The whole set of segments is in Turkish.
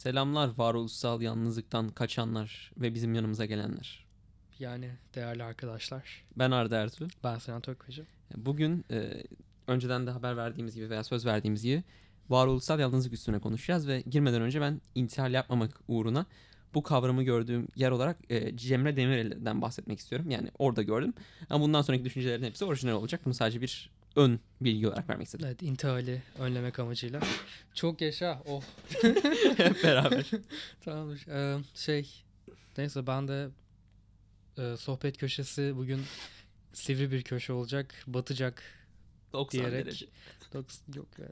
Selamlar varoluşsal yalnızlıktan kaçanlar ve bizim yanımıza gelenler. Yani değerli arkadaşlar. Ben Arda Ertuğ. Ben Sinan Tökmeci. Bugün e, önceden de haber verdiğimiz gibi veya söz verdiğimiz gibi varoluşsal yalnızlık üstüne konuşacağız ve girmeden önce ben intihar yapmamak uğruna bu kavramı gördüğüm yer olarak e, Cemre Demirel'den bahsetmek istiyorum. Yani orada gördüm. Ama bundan sonraki düşüncelerin hepsi orijinal olacak. Bunu sadece bir ön bilgi olarak vermek istedim. Evet intihali önlemek amacıyla. Çok yaşa. Oh. Hep beraber. Tamamdır. Ee, şey neyse ben de e, sohbet köşesi bugün sivri bir köşe olacak. Batacak 90 Diyerek- derece. Doks- yok ya.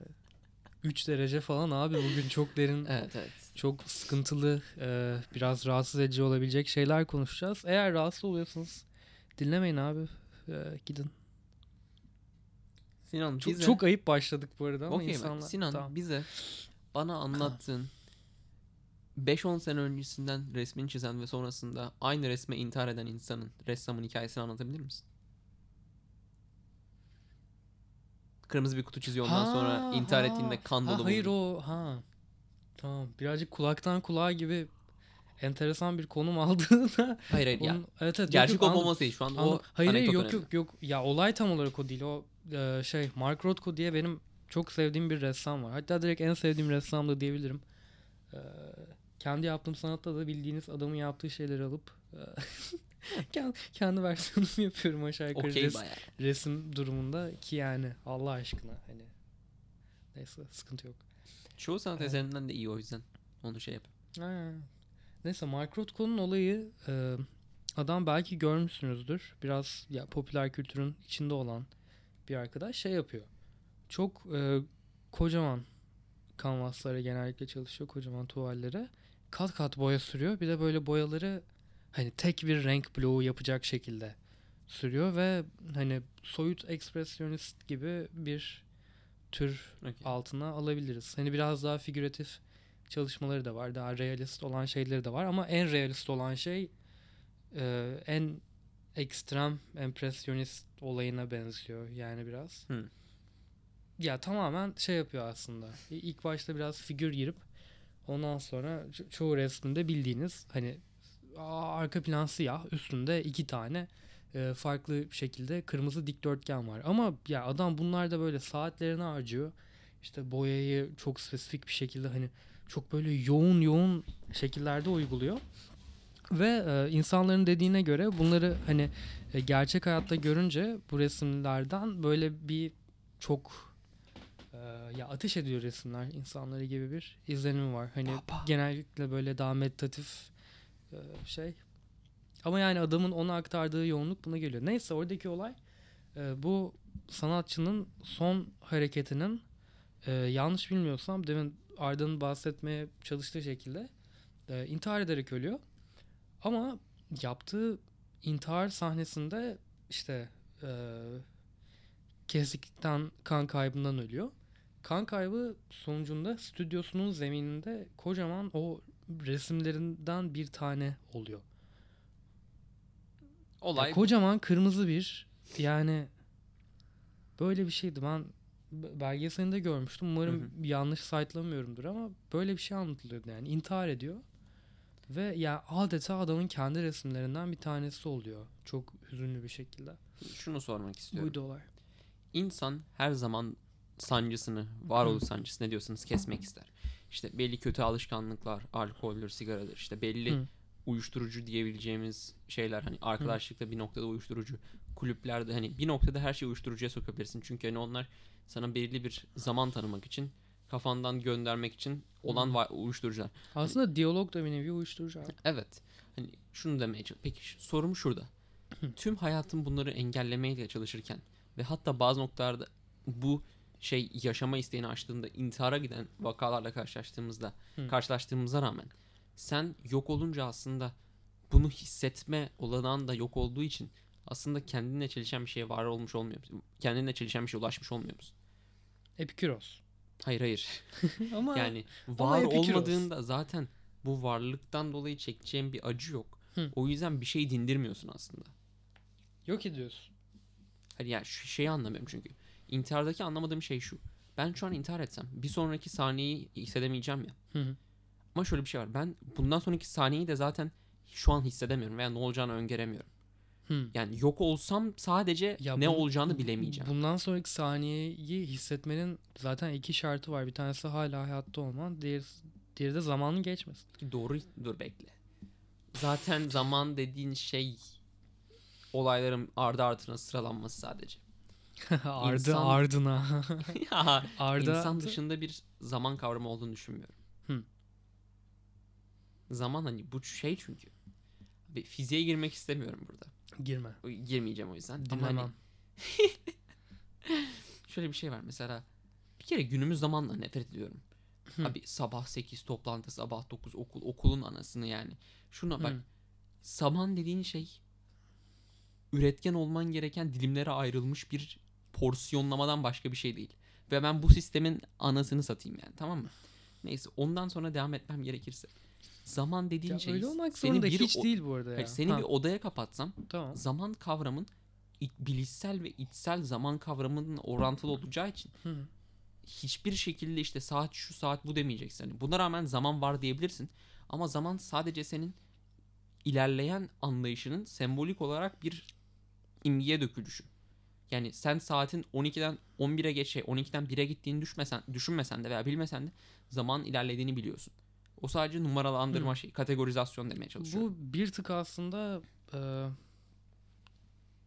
3 derece falan abi bugün çok derin Evet evet. çok sıkıntılı e, biraz rahatsız edici olabilecek şeyler konuşacağız. Eğer rahatsız oluyorsanız dinlemeyin abi. E, gidin. Sinan Çok, bize... çok ayıp başladık bu arada ama Okey mi? insanlar. Sinan Tamam. bize bana anlattığın 5-10 sene öncesinden resmini çizen ve sonrasında aynı resme intihar eden insanın ressamın hikayesini anlatabilir misin? Kırmızı bir kutu çiziyor ondan sonra Ha, intihar ha. ettiğinde kan Ha, dolu hayır bulundu. o ha. Tamam. Birazcık kulaktan kulağa gibi enteresan bir konum aldığında Hayır hayır ya. onun, evet, evet, Gerçek yok, yok, şu an o Hayır hayır yok yok yok. Ya olay tam olarak o değil. O e, şey Mark Rothko diye benim çok sevdiğim bir ressam var. Hatta direkt en sevdiğim ressam da diyebilirim. E, kendi yaptığım sanatta da bildiğiniz adamın yaptığı şeyleri alıp e, kendi, kendi versiyonumu yapıyorum aşağı yukarı Okey res- bayağı. resim durumunda ki yani Allah aşkına hani neyse sıkıntı yok. Çoğu sanat Evet. eserinden de iyi o yüzden. Onu şey yap. Ha. Neyse Mark Rothko'nun olayı e, adam belki görmüşsünüzdür. Biraz ya popüler kültürün içinde olan bir arkadaş şey yapıyor. Çok e, kocaman kanvaslara genellikle çalışıyor. Kocaman tuvallere. Kat kat boya sürüyor. Bir de böyle boyaları hani tek bir renk bloğu yapacak şekilde sürüyor ve hani soyut ekspresyonist gibi bir tür Okey. altına alabiliriz. Hani biraz daha figüratif çalışmaları da var. Daha realist olan şeyleri de var. Ama en realist olan şey e, en ekstrem empresyonist olayına benziyor yani biraz. Hı. Ya tamamen şey yapıyor aslında. İlk başta biraz figür girip ondan sonra ço- çoğu resminde bildiğiniz hani arka plan siyah üstünde iki tane e, farklı şekilde kırmızı dikdörtgen var. Ama ya adam bunlarda böyle saatlerini harcıyor. İşte boyayı çok spesifik bir şekilde hani çok böyle yoğun yoğun şekillerde uyguluyor. Ve e, insanların dediğine göre bunları hani e, gerçek hayatta görünce bu resimlerden böyle bir çok e, ya ateş ediyor resimler insanları gibi bir izlenimi var. Hani Baba. genellikle böyle daha meditatif e, şey. Ama yani adamın ona aktardığı yoğunluk buna geliyor. Neyse oradaki olay e, bu sanatçının son hareketinin e, yanlış bilmiyorsam demin Arda'nın bahsetmeye çalıştığı şekilde e, intihar ederek ölüyor. Ama yaptığı intihar sahnesinde işte e, kesiklikten kan kaybından ölüyor. Kan kaybı sonucunda stüdyosunun zemininde kocaman o resimlerinden bir tane oluyor. Olay Ya kocaman kırmızı bir yani böyle bir şeydi. Ben belgeselinde görmüştüm. Umarım Hı yanlış saytlamıyorumdur ama böyle bir şey anlatılıyordu yani. intihar ediyor ve ya adeta adamın kendi resimlerinden bir tanesi oluyor. Çok hüzünlü bir şekilde. şunu sormak istiyorum. Buydu olay. İnsan her zaman sancısını, varoluş sancısı ne diyorsanız kesmek ister. İşte belli kötü alışkanlıklar, alkoldür, sigaradır. işte belli Hı. uyuşturucu diyebileceğimiz şeyler hani arkadaşlıkta bir noktada uyuşturucu, kulüplerde hani bir noktada her şeyi uyuşturucuya sokabilirsin. Çünkü hani onlar sana belirli bir zaman tanımak için, kafandan göndermek için olan va- uyuşturucular. Aslında diyalog da bir nevi uyuşturucu abi. Evet. Hani şunu demeye çalış. Peki şu- sorum şurada. Tüm hayatım bunları engellemeye çalışırken ve hatta bazı noktalarda bu şey yaşama isteğini açtığında intihara giden vakalarla karşılaştığımızda Hı. karşılaştığımıza rağmen sen yok olunca aslında bunu hissetme olanağın da yok olduğu için aslında kendinle çelişen bir şeye var olmuş olmuyor musun? Kendinle çelişen bir şeye ulaşmış olmuyor musun? Epikuros. Hayır hayır. Ama Yani ama var Epikuros. olmadığında zaten bu varlıktan dolayı çekeceğin bir acı yok. Hı. O yüzden bir şey dindirmiyorsun aslında. yok ediyorsun. Hani yani şu şeyi anlamıyorum çünkü. İntihardaki anlamadığım şey şu. Ben şu an intihar etsem bir sonraki saniyeyi hissedemeyeceğim ya. Hı hı. Ama şöyle bir şey var. Ben bundan sonraki saniyeyi de zaten şu an hissedemiyorum veya ne olacağını öngöremiyorum. Hı. Yani yok olsam sadece Ya ne bu- olacağını bilemeyeceğim. Bundan sonraki saniyeyi hissetmenin zaten iki şartı var. Bir tanesi hala hayatta olman, diğeri, diğeri de zamanın geçmesi. Doğru dur bekle. Zaten zaman dediğin şey olayların ardı ardına sıralanması sadece. Ardı İnsan- ardına. ya Arda insan dışında bir zaman kavramı olduğunu düşünmüyorum. Hı. Zaman hani bu şey çünkü. Bir fiziğe girmek istemiyorum burada. girme. Girmeyeceğim o yüzden. Ama hani Dinlemem. şöyle bir şey var mesela. Bir kere günümüz zamanla nefret ediyorum. Hı. Abi sabah 8 toplantı, sabah 9 okul, okulun anasını yani. Şuna bak. Hı. Zaman dediğin şey üretken olman gereken dilimlere ayrılmış bir porsiyonlamadan başka bir şey değil. Ve ben bu sistemin anasını satayım yani tamam mı? Neyse ondan sonra devam etmem gerekirse. Zaman dediğin Ya şey öyle olmak zorunda bir hiç o- değil bu arada ya. Hayır, seni Ha, bir odaya kapatsam tamam. zaman kavramın iç- bilişsel ve içsel zaman kavramının orantılı olacağı için Hı. hiçbir şekilde işte saat şu saat bu demeyeceksin. Hani buna rağmen zaman var diyebilirsin. Ama zaman sadece senin ilerleyen anlayışının sembolik olarak bir imgeye dökülüşü. Yani sen saatin 12'den 11'e geç şey 12'den 1'e gittiğini düşmesen, düşünmesen de veya bilmesen de zaman ilerlediğini biliyorsun. O sadece numaralandırma Hı. şey, kategorizasyon demeye çalışıyorum. Bu bir tık aslında e,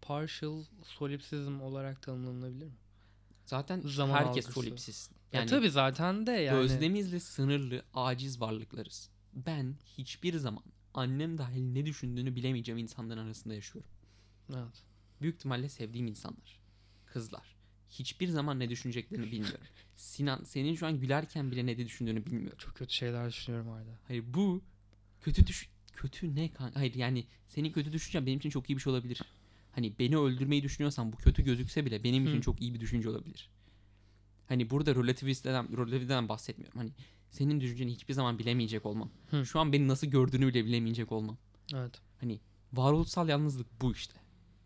partial solipsizm olarak tanımlanabilir mi? Zaten zaman herkes algısı. solipsiz. Yani, Yani tabii zaten de yani. Özlemizle sınırlı, aciz varlıklarız. Ben hiçbir zaman annem dahil ne düşündüğünü bilemeyeceğim insanların arasında yaşıyorum. Evet. Büyük ihtimalle sevdiğim insanlar. Kızlar. Hiçbir zaman ne düşüneceklerini bilmiyorum. Sinan senin şu an gülerken bile ne de düşündüğünü bilmiyorum. Çok kötü şeyler düşünüyorum Arda. Hayır bu kötü düş kötü ne kanka? Hayır yani senin kötü düşüncen benim için çok iyi bir şey olabilir. Hani beni öldürmeyi düşünüyorsan bu kötü gözükse bile benim için Hı. çok iyi bir düşünce olabilir. Hani burada relativisteden, relativisten bahsetmiyorum. Hani senin düşünceni hiçbir zaman bilemeyecek olmam. Hı. Şu an beni nasıl gördüğünü bile bilemeyecek olmam. Evet. Varoluşsal yalnızlık bu işte.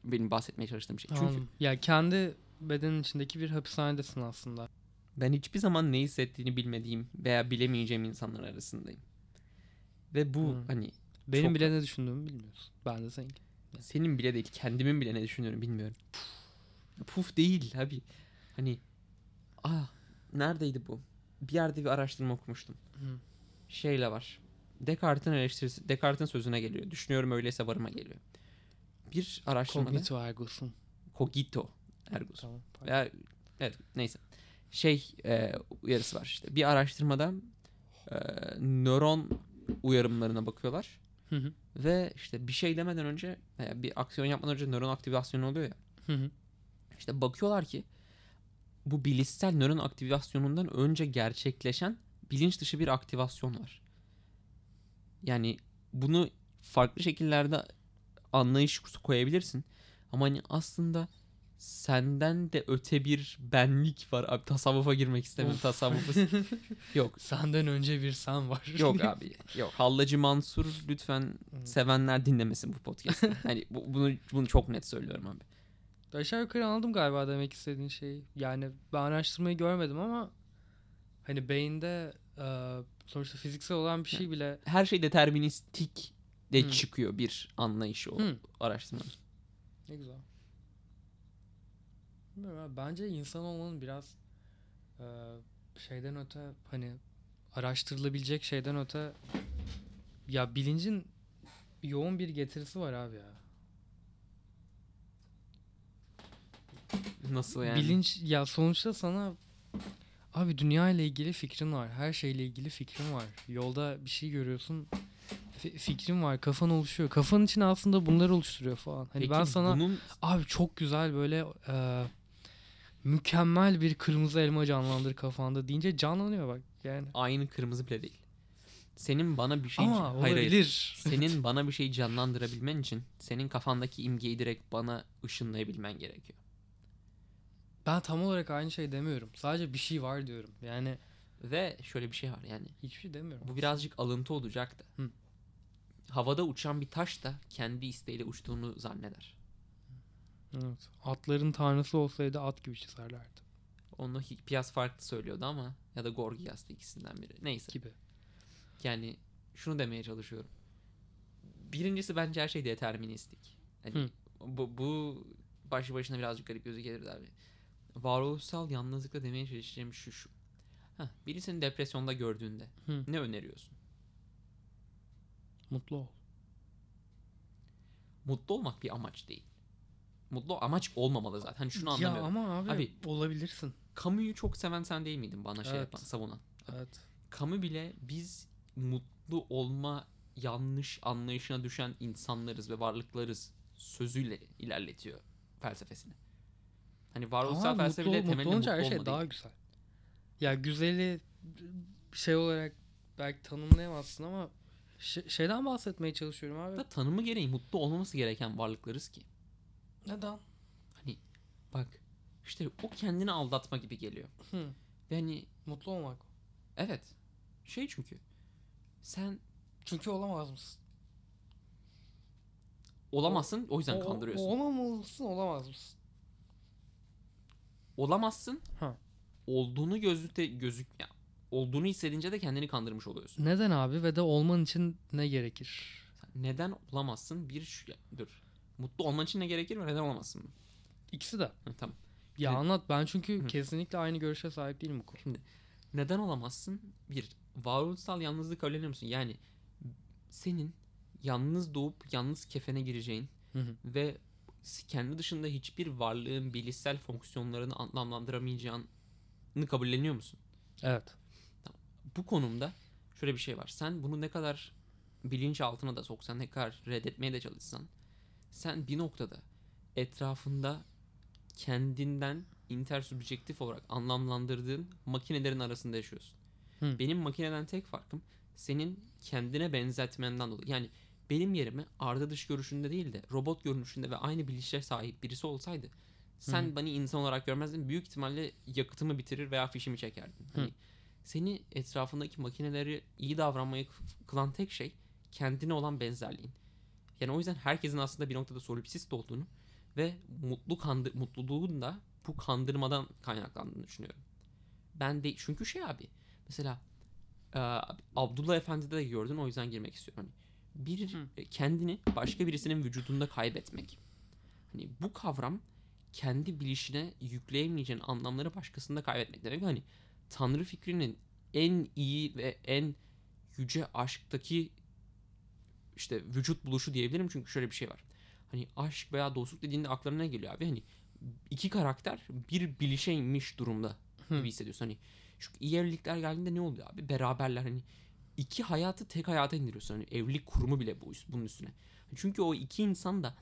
Benim bahsetmeye çalıştığım şey. Çünkü Anladım. Ya kendi bedenin içindeki bir hapishanedesin aslında. ben hiçbir zaman ne hissettiğini bilmediğim veya bilemeyeceğim insanlar arasındayım. Ve bu Hı. hani Benim Çok- bile ne düşündüğümü bilmiyorsun. Ben de seninki. senin bile değil kendimin bile ne düşünüyorum bilmiyorum. Puf değil abi. Hani ah neredeydi bu? Bir yerde bir araştırma okumuştum. Hı. Şeyle var. Descartes'in eleştirisi, Descartes'in sözüne geliyor. Düşünüyorum öyleyse varıma geliyor. Bir araştırmada Cognito ergo sum. cogito ergo sum. Tamam. pardon. Veya evet neyse. Şey e, uyarısı var işte. Bir araştırmada e, nöron uyarımlarına bakıyorlar. Hı hı. Ve işte bir şey demeden önce veya bir aksiyon yapmadan önce nöron aktivasyonu oluyor ya. Hı hı. İşte bakıyorlar ki bu bilişsel nöron aktivasyonundan önce gerçekleşen bilinç dışı bir aktivasyon var. Yani bunu farklı şekillerde anlayış koyabilirsin. Ama hani aslında senden de öte bir benlik var. Abi tasavvufa girmek istemiyorum. Of. Tasavvufu yok. Senden önce bir sen var. Yok abi. Yok. Hallacı Mansur lütfen Hı. sevenler dinlemesin bu podcast'ı. hani bu- bunu bunu çok net söylüyorum abi. Aşağı yukarı anladım galiba demek istediğin şeyi. Yani ben araştırmayı görmedim ama hani beyinde e, sonuçta fiziksel olan bir şey bile Her şey deterministik de Hı. çıkıyor bir anlayışı o Hı. araştırma. ne güzel. Bilmiyorum abi, bence insan olmanın biraz e, şeyden öte hani araştırılabilecek şeyden öte ya bilincin yoğun bir getirisi var abi ya. Nasıl yani? Bilinç ya sonuçta sana abi dünya ile ilgili fikrin var. Her şeyle ilgili fikrin var. Yolda bir şey görüyorsun. fi- fikrin var. Kafan oluşuyor. Kafanın için aslında bunları oluşturuyor falan. Hani Peki ben sana bunun abi çok güzel böyle e, mükemmel bir kırmızı elma canlandır kafanda deyince canlanıyor bak yani. aynı kırmızı bile değil. Senin bana bir şey Ama hayır, hayır. Senin bana bir şey canlandırabilmen için senin kafandaki imgeyi direkt bana ışınlayabilmen gerekiyor. Ben tam olarak aynı şey demiyorum. Sadece bir şey var diyorum. Yani Ve şöyle bir şey var yani hiçbir şey demiyorum. bu birazcık alıntı olacak da. Hı. Havada uçan bir taş da kendi isteğiyle uçtuğunu zanneder. Evet. Atların tanrısı olsaydı at gibi çizerlerdi Onu Hi- Piyas farklı söylüyordu ama ya da Gorgias'tı ikisinden biri. Neyse. gibi. Yani şunu demeye çalışıyorum. Birincisi bence her şey deterministik. Hani Hı. bu, bu başlı başına birazcık garip gözükebilir abi. Varoluşsal yalnızlıkla demeye çalışacağım şu şu. Heh, birisini depresyonda gördüğünde Hı. ne öneriyorsun? Mutlu ol. Mutlu olmak bir amaç değil. Mutlu amaç olmamalı zaten. Hani şunu ya anlamıyorum. ama abi, Abi- olabilirsin. Camus'u çok seven sen değil miydin bana şey Evet. yapan, savunan? Evet. Camus bile biz mutlu olma yanlış anlayışına düşen insanlarız ve varlıklarız sözüyle ilerletiyor felsefesini. Hani varoluşsal Ama felsefe bile mutlu temelinde olunca mutlu her şey daha güzel. Ya güzeli şey olarak belki tanımlayamazsın ama şey- şeyden bahsetmeye çalışıyorum abi. Da tanımı gereği mutlu olmaması gereken varlıklarız ki. Neden? Hani bak işte o kendini aldatma gibi geliyor. Hı. Ve hani Mutlu olmak. evet şey çünkü sen Çünkü olamaz mısın? olamazsın o yüzden O- kandırıyorsun. Olamalısın, olamaz mısın? Olamazsın. Ha. Olduğunu gözlükte gözük ya, olduğunu hissedince de kendini kandırmış oluyorsun. Neden abi ve de olman için ne gerekir? Sen neden olamazsın? Bir şu dur. Mutlu olman için ne gerekir ve neden olamazsın mı? İkisi de. Hı, tamam. Ya Ne- anlat ben çünkü Hı. kesinlikle aynı görüşe sahip değilim bu konuda. Neden olamazsın? Bir, varoluşsal yalnızlık öğreniyor musun? Yani senin yalnız doğup yalnız kefene gireceğin Hı hı. ve kendi dışında hiçbir varlığın bilişsel fonksiyonlarını anlamlandıramayacağını kabulleniyor musun? Evet. Bu konumda şöyle bir şey var. Sen bunu ne kadar bilinç altına da soksan, ne kadar reddetmeye de çalışsan, sen bir noktada etrafında kendinden intersubjektif olarak anlamlandırdığın makinelerin arasında yaşıyorsun. Hı. Benim makineden tek farkım senin kendine benzetmenden dolayı. Yani benim yerime arda dış görüşünde değil de robot görünüşünde ve aynı bilişe sahip birisi olsaydı sen Hı beni insan olarak görmezdin. Büyük ihtimalle yakıtımı bitirir veya fişimi çekerdin. Hani Hı. seni etrafındaki makineleri iyi davranmayı kılan tek şey kendine olan benzerliğin. Yani o yüzden herkesin aslında bir noktada solipsist olduğunu ve mutlu kandır, mutluluğun da bu kandırmadan kaynaklandığını düşünüyorum. Ben de çünkü şey abi mesela e, Abdullah Efendi'de de gördün o yüzden girmek istiyorum. Hani bir Hı. e, kendini başka birisinin vücudunda kaybetmek. Hani bu kavram kendi bilişine yükleyemeyeceğin anlamları başkasında kaybetmek demek. Hani Tanrı fikrinin en iyi ve en yüce aşktaki işte vücut buluşu diyebilirim çünkü şöyle bir şey var. Hani aşk veya dostluk dediğinde aklına ne geliyor abi? Hani iki karakter bir bilişeymiş durumda gibi hissediyorsun. Hani şu iyi evlilikler geldiğinde ne oluyor abi? Beraberler hani iki hayatı tek hayata indiriyorsun. Hani evlilik kurumu bile bu bunun üstüne. Çünkü o iki insan da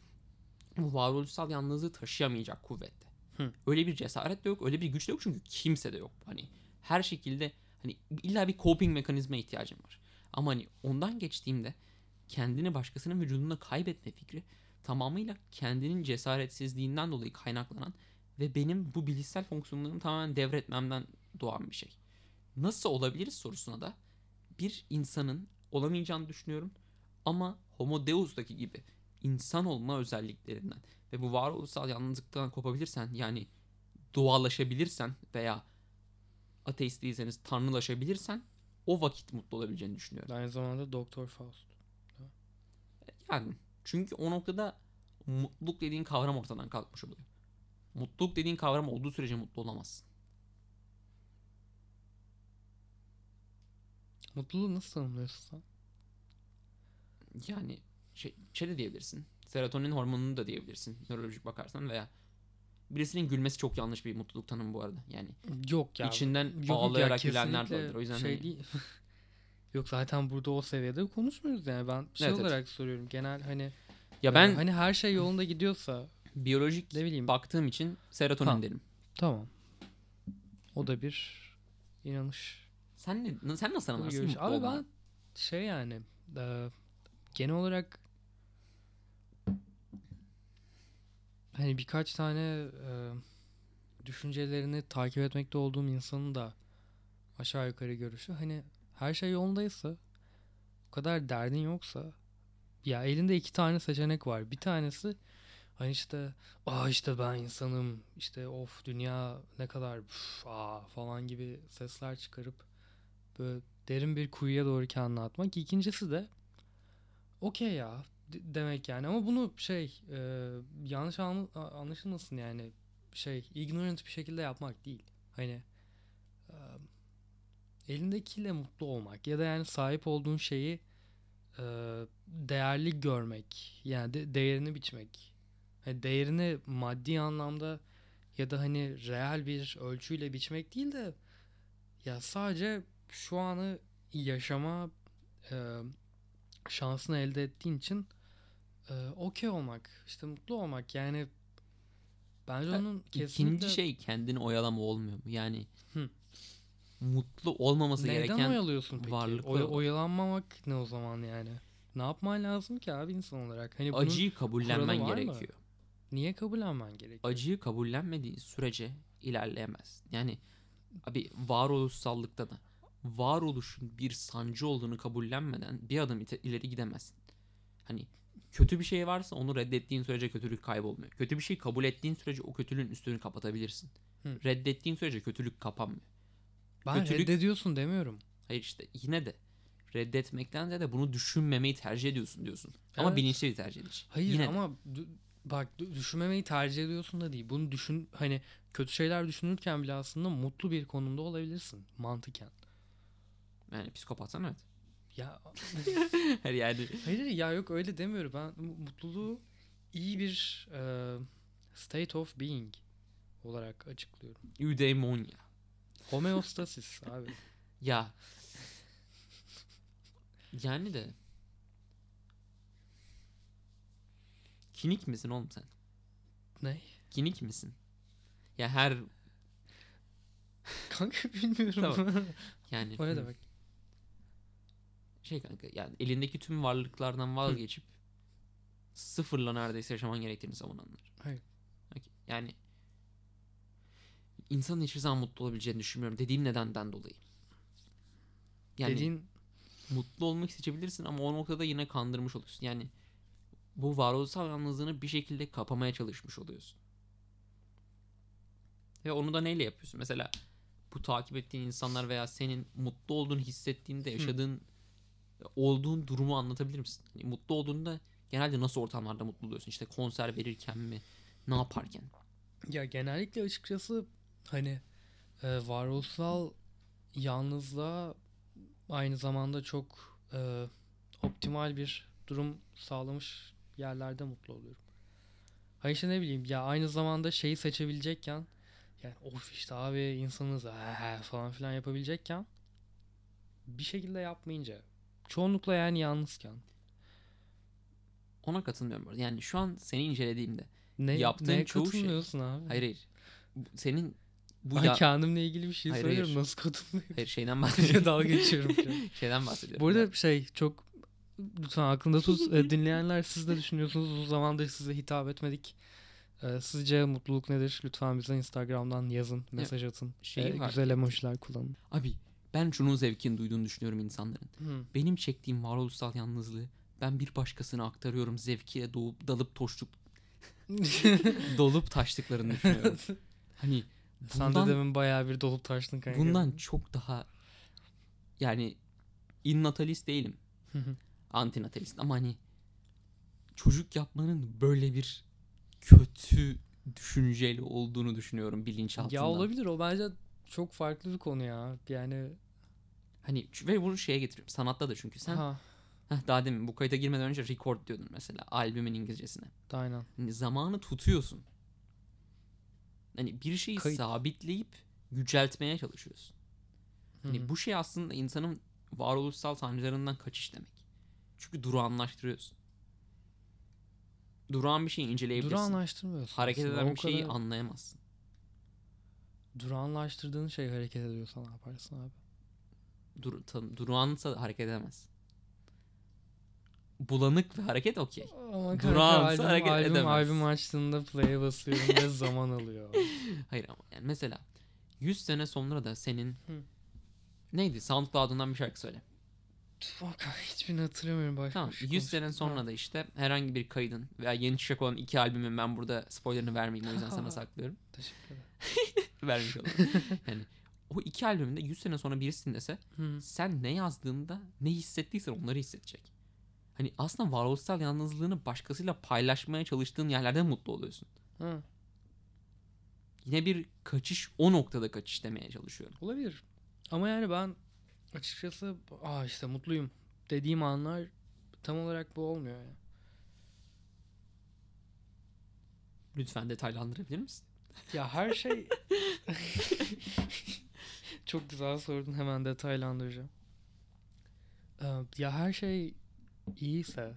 bu varoluşsal yalnızlığı taşıyamayacak kuvvette. Hı. Öyle bir cesaret de yok, öyle bir güç de yok çünkü kimse de yok. Hani her şekilde hani illa bir coping mekanizma ihtiyacım var. Ama hani ondan geçtiğimde kendini başkasının vücudunda kaybetme fikri tamamıyla kendinin cesaretsizliğinden dolayı kaynaklanan ve benim bu bilişsel fonksiyonlarımı tamamen devretmemden doğan bir şey. Nasıl olabiliriz sorusuna da bir insanın olamayacağını düşünüyorum ama Homo Deus'taki gibi insan olma özelliklerinden ve bu varoluşsal yalnızlıktan kopabilirsen yani doğalaşabilirsen veya ateist değilseniz tanrılaşabilirsen o vakit mutlu olabileceğini düşünüyorum. Aynı zamanda Doktor Faust. Yani çünkü o noktada mutluluk dediğin kavram ortadan kalkmış oluyor. Mutluluk dediğin kavram olduğu sürece mutlu olamazsın. Mutluluğu nasıl tanımlıyorsun sen? Yani şey, şey de diyebilirsin. Serotonin hormonunu da diyebilirsin. Nörolojik bakarsan veya birisinin gülmesi çok yanlış bir mutluluk tanımı bu arada. Yani Yok ya. içinden Yok, yok ya, ağlayarak gülenler de vardır. O yüzden şey hani- değil. Yok zaten burada o seviyede konuşmuyoruz yani ben şey Evet, evet. olarak soruyorum genel hani ya ben hani her şey yolunda gidiyorsa biyolojik ne bileyim baktığım için serotonin Ha. derim. tamam. O da bir inanış. Sen ne, sen nasıl anlarsın Abi ben şey yani e, genel olarak hani birkaç tane e, düşüncelerini takip etmekte olduğum insanın da aşağı yukarı görüşü hani her şey yolundaysa o kadar derdin yoksa ya elinde iki tane seçenek var. Bir tanesi hani işte aa işte ben insanım işte of dünya ne kadar üf, aa falan gibi sesler çıkarıp böyle derin bir kuyuya doğru kendini atmak. İkincisi de okey ya de- demek yani ama bunu şey e, yanlış anlaşılmasın yani şey ignorant bir şekilde yapmak değil. Hani elindekiyle mutlu olmak ya da yani sahip olduğun şeyi e, değerli görmek yani de- değerini biçmek. Hani değerini maddi anlamda ya da hani reel bir ölçüyle biçmek değil de ya sadece şu anı yaşama e, şansını elde ettiğin için e, okey olmak, işte mutlu olmak yani bence onun kesinlikle İkinci şey kendini oyalama olmuyor mu? Yani Hı. Mutlu olmaması neyden gereken oyalıyorsun peki? varlıkla- Oy- oyalanmamak ne o zaman yani? Ne yapman lazım ki abi insan olarak? Hani acıyı kabullenmen var mı? gerekiyor. niye kabullenmen gerekiyor? Acıyı kabullenmediğin sürece ilerleyemez. Yani abi varoluşsallıkta da varoluşun bir sancı olduğunu kabullenmeden bir adım ileri gidemezsin. Hani kötü bir şey varsa onu reddettiğin sürece kötülük kaybolmuyor. Kötü bir şey kabul ettiğin sürece o kötülüğün üstünü kapatabilirsin. Hı. Reddettiğin sürece kötülük kapanmıyor. Ben kötülük- reddediyorsun demiyorum. Hayır işte yine de reddetmekten de bunu düşünmemeyi tercih ediyorsun diyorsun. Ama Evet. bilinçli bir tercih ediş. Hayır Yine de. ama dü- bak dü- düşünmemeyi tercih ediyorsun da değil. Bunu düşün hani kötü şeyler düşünürken bile aslında mutlu bir konumda olabilirsin mantıken. yani psikopatsan evet. Ya Hayır yani hayır ya yok öyle demiyorum. Ben mu- mutluluğu iyi bir e, state of being olarak açıklıyorum. eudaimonia. Homeostasis abi. Ya. Yani de. Kinik misin oğlum sen? Ne? Kinik misin? Ya her Kanka bilmiyorum. Tamam. yani o ne demek? şey kanka yani elindeki tüm varlıklardan vazgeçip sıfırla neredeyse yaşaman gerektiğini savunanlar. Hayır. Yani insanın hiçbir zaman mutlu olabileceğini düşünmüyorum. Dediğim nedenden dolayı. Yani Dediğin mutlu olmak seçebilirsin ama o noktada yine kandırmış oluyorsun. Yani bu varoluşsal yalnızlığını bir şekilde kapamaya çalışmış oluyorsun. Ve onu da neyle yapıyorsun? Mesela bu takip ettiğin insanlar veya senin mutlu olduğunu hissettiğinde yaşadığın olduğun durumu anlatabilir misin? Yani mutlu olduğunda genelde nasıl ortamlarda mutlu oluyorsun? İşte konser verirken mi? Ne yaparken? Ya genellikle açıkçası hani e, varoluşsal yalnızlığa aynı zamanda çok e, optimal bir durum sağlamış yerlerde mutlu oluyorum. Hayır işte ne bileyim ya aynı zamanda şeyi seçebilecekken yani of işte abi insanız "Ee," falan filan yapabilecekken bir şekilde yapmayınca çoğunlukla yani yalnızken Ona katılmıyorum. Yani şu an seni incelediğimde ne Yaptığın çoğu şey- abi? hayır hayır. Senin bu ya kendimle ilgili bir şey Hayır, söylüyorum hayır. nasıl katılmıyorum? hayır şeyden bahsediyorum. Dalga geçiyorum. şeyden bahsediyorum. Bu arada şey çok lütfen aklında tut. E, dinleyenler siz de düşünüyorsunuz uzun zamandır size hitap etmedik. E, sizce mutluluk nedir? Lütfen bize Instagram'dan yazın, mesaj atın. Şey E, var. güzel emojiler kullanın. Abi ben şunun zevkini duyduğunu düşünüyorum insanların. Benim çektiğim varoluşsal yalnızlığı ben bir başkasına aktarıyorum zevkiyle doğup dalıp toştuk dolup taştıklarını düşünüyorum. Hani Sen de bundan, demin bayağı bir dolup taştın kanka. bundan çok daha yani innatalist değilim. Antinatalist ama hani çocuk yapmanın böyle bir kötü düşünceli olduğunu düşünüyorum bilinçaltında. ya olabilir o bence çok farklı bir konu ya. Yani Hani ve bunu şeye getiriyorum. Sanatta da çünkü sen ha, Heh, daha demin bu kayıta girmeden önce record diyordun mesela albümün İngilizcesine. aynen. Hani zamanı tutuyorsun. Hani bir şeyi Kayıt. sabitleyip yüceltmeye çalışıyorsun. Hani hı. bu şey aslında insanın varoluşsal sancılarından kaçış demek. Çünkü durağanlaştırıyorsun. Durağan bir şeyi inceleyebilirsin. Durağanlaştırmıyorsun. Hareket eden bir şeyi kadar anlayamazsın. Durağanlaştırdığın şey hareket ediyorsa ne yaparsın abi? Dur, tam, durağansa hareket edemez. Bulanık ve hareket okey. Ama kanka albüm, hareket albüm, edemez. albüm açtığında play'e basıyorum ve zaman alıyor. Hayır ama yani mesela 100 sene sonra da senin Hı. neydi? SoundCloud'undan bir şarkı söyle. Bak hiçbirini hatırlamıyorum başka Tamam bir şey 100 sene sonra Ha, da işte herhangi bir kaydın veya yeni çıkacak olan iki albümün ben burada spoilerını vermeyeyim o yüzden sana saklıyorum. Teşekkür ederim. Vermiş olalım. yani o iki albümünde 100 sene sonra birisi dinlese Hı. sen ne yazdığında ne hissettiysen onları hissedecek. Hani aslında varoluşsal yalnızlığını başkasıyla paylaşmaya çalıştığın yerlerde mutlu oluyorsun. Hı. Yine bir kaçış o noktada kaçış demeye çalışıyorum. Olabilir. Ama yani ben açıkçası aa işte mutluyum dediğim anlar tam olarak bu olmuyor ya. Lütfen detaylandırabilir misin? Ya her şey çok güzel sordun hemen detaylandıracağım. Ee, ya her şey iyiyse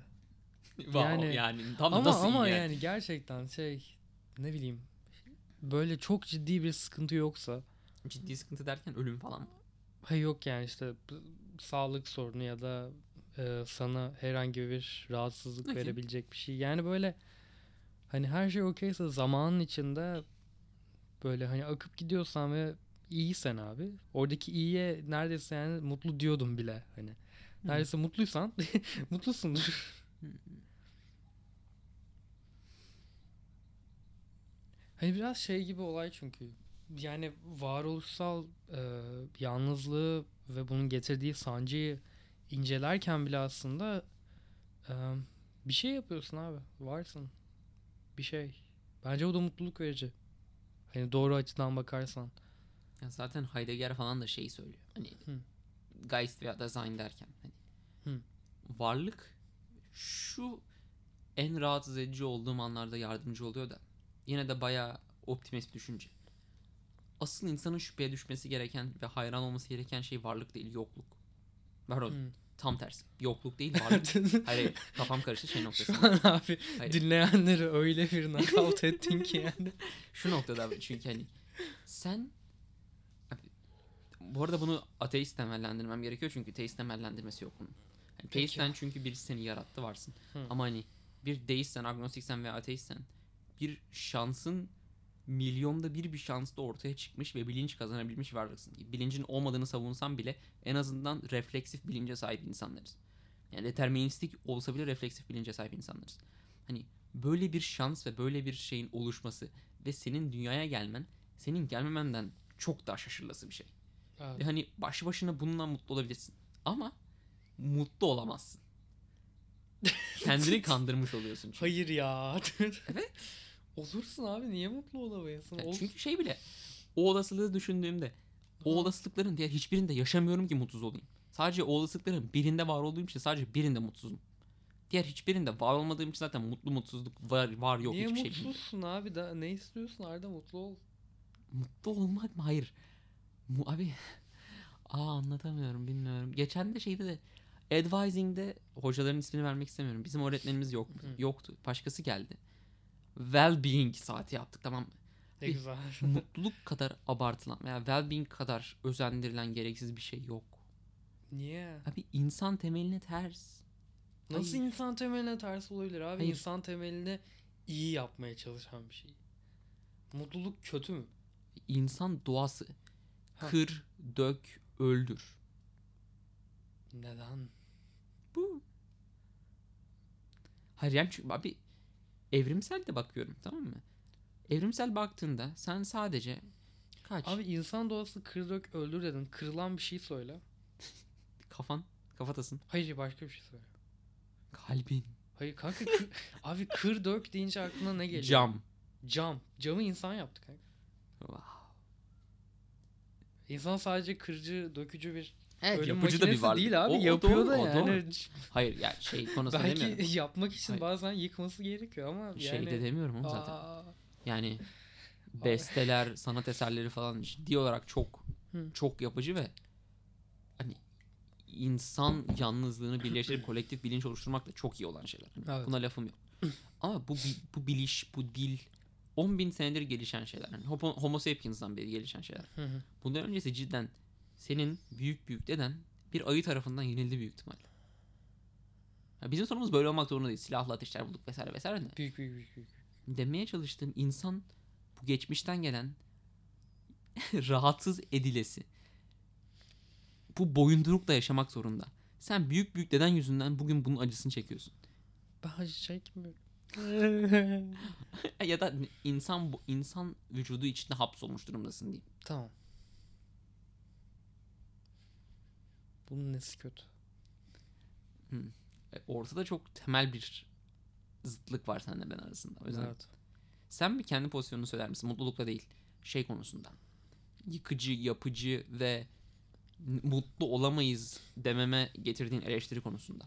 Wow, Yani- yani, tam ama nasıl ama yani? yani? gerçekten şey ne bileyim böyle çok ciddi bir sıkıntı yoksa Ciddi sıkıntı derken ölüm falan mı? hayır yok yani işte sağlık sorunu ya da e, sana herhangi bir rahatsızlık Okey. verebilecek bir şey. Yani böyle hani her şey okeyse zamanın içinde böyle hani akıp gidiyorsan ve iyiysen abi oradaki iyiye neredeyse yani mutlu diyordum bile hani. Neredeyse mutluysan mutlusundur. Hani biraz şey gibi olay çünkü. Yani varoluşsal e, yalnızlığı ve bunun getirdiği sancıyı incelerken bile aslında e, bir şey yapıyorsun abi. Varsın. Bir şey. Bence o da mutluluk verici. Hani doğru açıdan bakarsan. Ya zaten Heidegger falan da şeyi söylüyor. Hani Hı. Geist veya Design derken hani Hı. varlık şu en rahatsız edici olduğum anlarda yardımcı oluyor da yine de bayağı optimist düşünce. Asıl insanın şüpheye düşmesi gereken ve hayran olması gereken şey varlık değil yokluk. Pardon Hı. tam tersi. Yokluk değil varlık. hayır, hayır kafam karıştı şey Şu noktasında. an abi Hayır. dinleyenleri öyle bir knockout ettin ki yani. Şu noktada abi, çünkü hani sen bu arada bunu ateist temellendirmem gerekiyor çünkü teist temellendirmesi yok bunun. Yani teisten çünkü birisi seni yarattı varsın. Hı. Ama hani bir deistsen, agnostiksen veya ateistsen bir şansın milyonda bir bir şansla ortaya çıkmış ve bilinç kazanabilmiş varlıksın. Bilincin olmadığını savunsan bile en azından refleksif bilince sahip insanlarız. Yani deterministik olsa bile refleksif bilince sahip insanlarız. Hani böyle bir şans ve böyle bir şeyin oluşması ve senin dünyaya gelmen senin gelmemenden çok daha şaşırılası bir şey. Evet. Ve hani başlı başına bununla mutlu olabilirsin. Ama mutlu olamazsın. Kendini kandırmış oluyorsun çünkü. Hayır ya. Evet. Olursun abi niye mutlu olamayasın? Ya Ol- çünkü şey bile o olasılığı düşündüğümde o olasılıkların diğer hiçbirinde yaşamıyorum ki mutsuz olayım. Sadece o olasılıkların birinde var olduğum için sadece birinde mutsuzum. Diğer hiçbirinde var olmadığım için zaten mutlu mutsuzluk var var yok Niye hiçbir şey bilmiyorum. mutsuzsun abi? Da, ne istiyorsun Arda mutlu ol. Mutlu olmak mı? Hayır. Mu abi Aa anlatamıyorum bilmiyorum. Geçen de şeyde de advising'de hocaların ismini vermek istemiyorum. Bizim öğretmenimiz yok yoktu. Başkası geldi. Well-being saati yaptık tamam mı? Ne güzel. Mutluluk kadar abartılan veya well-being kadar özendirilen gereksiz bir şey yok. Niye? Abi insan temeline ters. Nasıl Hayır. insan temeline ters olabilir abi? Hayır. İnsan temeline iyi yapmaya çalışan bir şey. Mutluluk kötü mü? İnsan doğası. Kır, dök, öldür. Neden? Bu. Hayır yani çünkü abi evrimsel de bakıyorum tamam mı? Evrimsel baktığında sen sadece kaç Abi insan doğası kır dök öldür dedin. Kırılan bir şey söyle. kafan kafatasın Hayır başka bir şey söyle. kalbin Hayır kanka kır- abi kır dök deyince aklına ne geliyor? cam Cam. Camı insan yaptı kanka. Wow. İnsan sadece kırıcı, dökücü bir Evet ölüm yapıcı da bir varlık. değil abi. O- o yapıyor doğru, da o yani. doğru. Hayır yani şey konusunda demiyorum. Belki yapmak için Hayır. bazen yıkması gerekiyor ama yani. Şey de demiyorum oğlum zaten. Aa, Yani besteler, sanat eserleri falan ciddi olarak çok Hı. çok yapıcı ve hani insan yalnızlığını birleştirip kolektif bilinç oluşturmakla çok iyi olan şeyler. Evet. Buna lafım yok. Ama bu bu biliş, bu dil 10 bin senedir gelişen şeyler. Yani homo, homo sapiens'dan beri gelişen şeyler. Hı hı. Bundan öncesi cidden senin büyük büyük deden bir ayı tarafından yenildi büyük ihtimalle. Ya bizim sorunumuz böyle olmak zorunda değil. Silahlı ateşler bulduk vesaire vesaire de. büyük büyük büyük. büyük. Demeye çalıştığım insan bu geçmişten gelen rahatsız edilesi. Bu boyundurukla yaşamak zorunda. Sen büyük büyük deden yüzünden bugün bunun acısını çekiyorsun. Ben acı çekmiyorum. ya da insan bu insan vücudu içinde hapsolmuş durumdasın diyeyim. tamam. Bunun nesi kötü? E, Ortada çok temel bir zıtlık var seninle ben arasında. O yüzden Evet. sen bir kendi pozisyonunu söyler misin? Mutlulukla değil. Şey konusunda. Yıkıcı, yapıcı ve mutlu olamayız dememe getirdiğin eleştiri konusunda.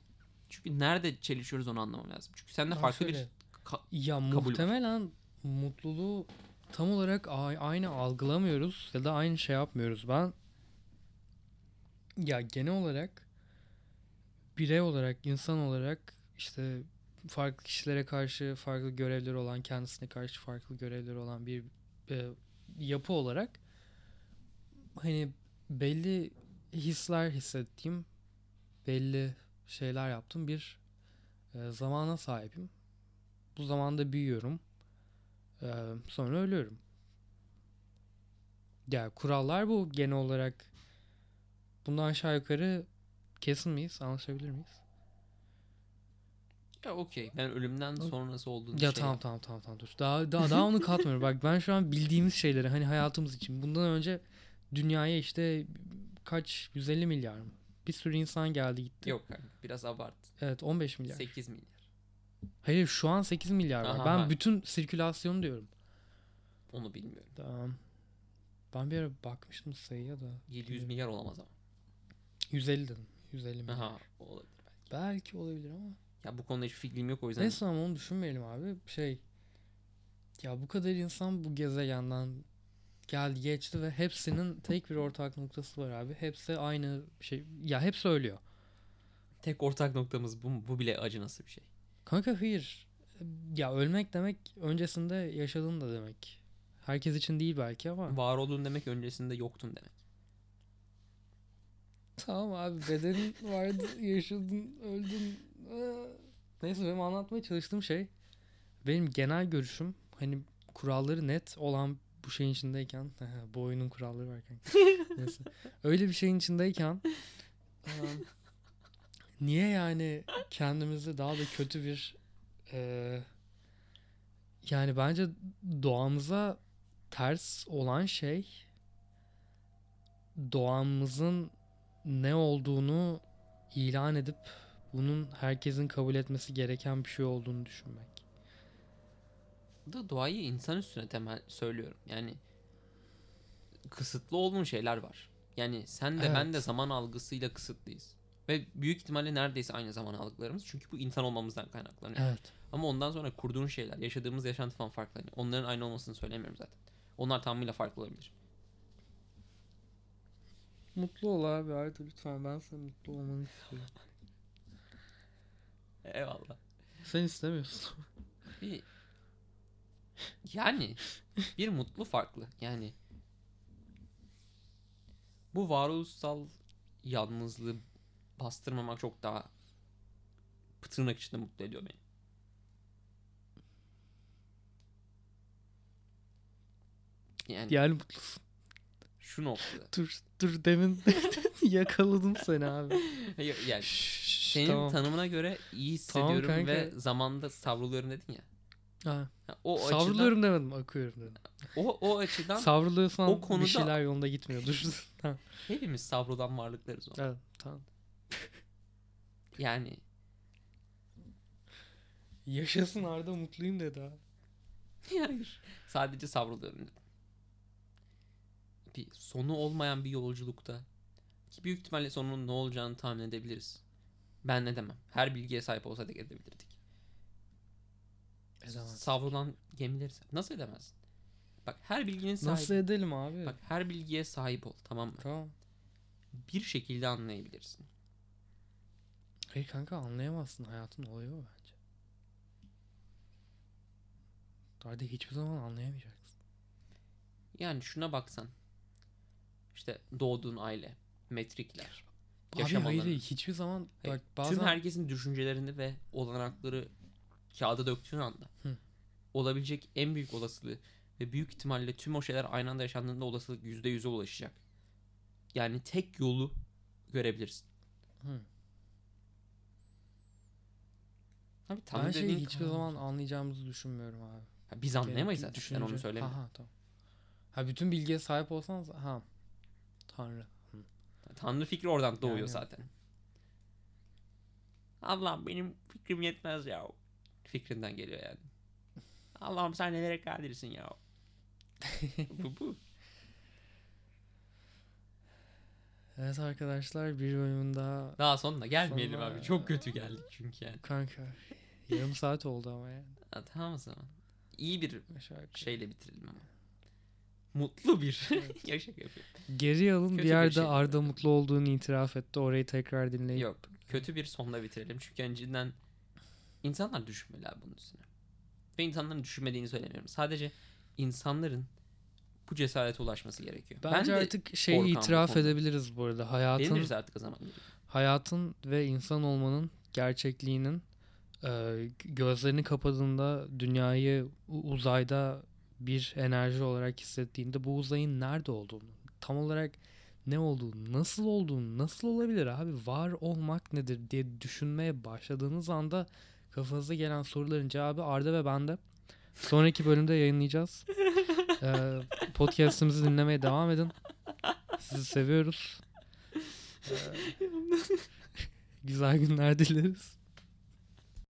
Çünkü nerede çelişiyoruz onu anlamam lazım. Çünkü sende Ya farklı şöyle, bir ka- Ya muhtemelen mutluluğu tam olarak aynı algılamıyoruz ya da aynı şey yapmıyoruz. Ben ya genel olarak birey olarak, insan olarak işte farklı kişilere karşı farklı görevleri olan, kendisine karşı farklı görevleri olan bir e, yapı olarak hani belli hisler hissettiğim, belli şeyler yaptığım bir e, zamana sahibim. Bu zamanda büyüyorum. Ee, sonra ölüyorum. Ya kurallar bu genel olarak. Bundan aşağı yukarı kesin miyiz? Anlaşabilir miyiz? Ya okey. Ben ölümden sonrası olduğunu Ya şey tamam tamam tamam tamam dur. Daha daha daha onu katmıyorum. Bak ben şu an bildiğimiz şeyleri hani hayatımız için. Bundan önce dünyaya işte kaç 150 milyar mı? Bir sürü insan geldi gitti. Yok kanka biraz abart. Evet 15 milyar. 8 milyar. Hayır şu an 8 milyar var. Aha, ben ha. bütün sirkülasyonu diyorum. Onu bilmiyorum. Tamam. Ben bir ara bakmıştım sayıya da. 700 milyar olamaz ama. 150 dedim. 150 milyar. Aha olabilir belki. Belki olabilir ama. Ya bu konuda hiçbir fikrim yok o yüzden. Neyse ama onu düşünmeyelim abi. Şey. Ya bu kadar insan bu gezegenden geldi geçti ve hepsinin tek bir ortak noktası var abi. Hepsi aynı şey. Ya hep söylüyor. Tek ortak noktamız bu, bu bile acı nasıl bir şey. Kanka hayır. Ya ölmek demek öncesinde yaşadın da demek. Herkes için değil belki ama. Var olduğun demek öncesinde yoktun demek. Tamam abi bedenin vardı yaşadın öldün. Ee, Neyse benim anlatmaya çalıştığım şey benim genel görüşüm hani kuralları net olan bu şeyin içindeyken bu oyunun kuralları varken neyse öyle bir şeyin içindeyken niye yani kendimizi daha da kötü bir e, yani bence doğamıza ters olan şey doğamızın ne olduğunu ilan edip bunun herkesin kabul etmesi gereken bir şey olduğunu düşünmek. Da doğayı insan üstüne temel söylüyorum. Yani kısıtlı olduğun şeyler var. Yani sen de ben de Evet. zaman algısıyla kısıtlıyız. Ve büyük ihtimalle neredeyse aynı zaman algılarımız. Çünkü bu insan olmamızdan kaynaklanıyor. Evet. Ama ondan sonra kurduğun şeyler, yaşadığımız yaşantı falan farklı. Yani onların aynı olmasını söylemiyorum zaten. Onlar tamamıyla farklı olabilir. Mutlu ol abi Arda lütfen ben senin mutlu olmanı istiyorum. Eyvallah. Sen istemiyorsun. Bir yani bir mutlu farklı. Yani bu varoluşsal yalnızlığı bastırmamak çok daha tırnak içinde mutlu ediyor beni. Yani Yani mutlusun. şu noktada. Dur dur demin yakaladım seni abi. Yani Şşş, senin tamam. tanımına göre iyi Tamam hissediyorum ve kanka. zamanda savruluyorum dedin ya. Ha, O açıdan, savruluyorum demedim akıyorum dedim. o, o açıdan Savruluyorsan o konuda- bir şeyler yolunda gitmiyor. Dur. tamam. hepimiz savrulan varlıklarız o. Evet, tamam. Yani Yaşasın Arda mutluyum dedi ha. Hayır. Sadece savruluyorum dedim. Bir sonu olmayan bir yolculukta ki büyük ihtimalle sonunun ne olacağını tahmin edebiliriz. Ben ne demem. Her bilgiye sahip olsaydık edebilirdik. Edemez. Savrulan gemileri nasıl edemezsin? Bak her bilginin sahibi. Nasıl edelim abi? Bak her bilgiye sahip ol tamam mı? Tamam. Bir şekilde anlayabilirsin. Hayır kanka anlayamazsın. Hayatın olayı o bence. Arda hiçbir zaman anlayamayacaksın. Yani şuna baksan. İşte doğduğun aile, metrikler, Abi yaşam hayır alanı. hiçbir zaman Hayır, bak bazen Tüm herkesin düşüncelerini ve olanakları kağıda döktüğün anda Hı. olabilecek en büyük olasılığı ve büyük ihtimalle tüm o şeyler aynı anda yaşandığında olasılık %100'e ulaşacak. Yani tek yolu görebilirsin. Hı. Abi Tanrı ben şeyi hiçbir kavram- zaman anlayacağımızı düşünmüyorum abi. Ha, biz anlayamayız zaten. Ben onu söylemiyorum. Ha, ha, tamam. Ha bütün bilgiye sahip olsan ha Tanrı. Hı. Tanrı fikri oradan doğuyor Yani. zaten. Allah'ım benim fikrim yetmez ya. Fikrinden geliyor yani. Allah'ım sen nelere kadirsin ya. bu bu. Evet arkadaşlar bir bölümün daha Daha sonuna gelmeyelim Sonuna- abi. Çok kötü geldik çünkü yani. kanka yarım saat oldu ama yani. Ha, tamam o zaman. İyi bir yukarı. şeyle bitirelim ama. Mutlu bir Evet. yapıyor. Geri alın Kötü bir bir yerde şey Arda mutlu olduğunu itiraf etti. Orayı tekrar dinleyip. Yok. Kötü bir sonla bitirelim. Çünkü önceden insanlar düşünmeli abi bunun üstüne. Ve insanların düşünmediğini söylemiyorum. Sadece insanların bu cesarete ulaşması gerekiyor. Bence ben de artık şeyi bu itiraf konuda. edebiliriz bu arada. Hayatın deniriz artık o zaman. hayatın ve insan olmanın gerçekliğinin gözlerini kapadığında dünyayı uzayda bir enerji olarak hissettiğinde bu uzayın nerede olduğunu, tam olarak ne olduğunu, nasıl olduğunu, nasıl olabilir abi, var olmak nedir diye düşünmeye başladığınız anda kafanıza gelen soruların cevabı Arda ve bende. Sonraki bölümde yayınlayacağız. E, podcast'imizi dinlemeye devam edin. Sizi seviyoruz. E, güzel günler dileriz.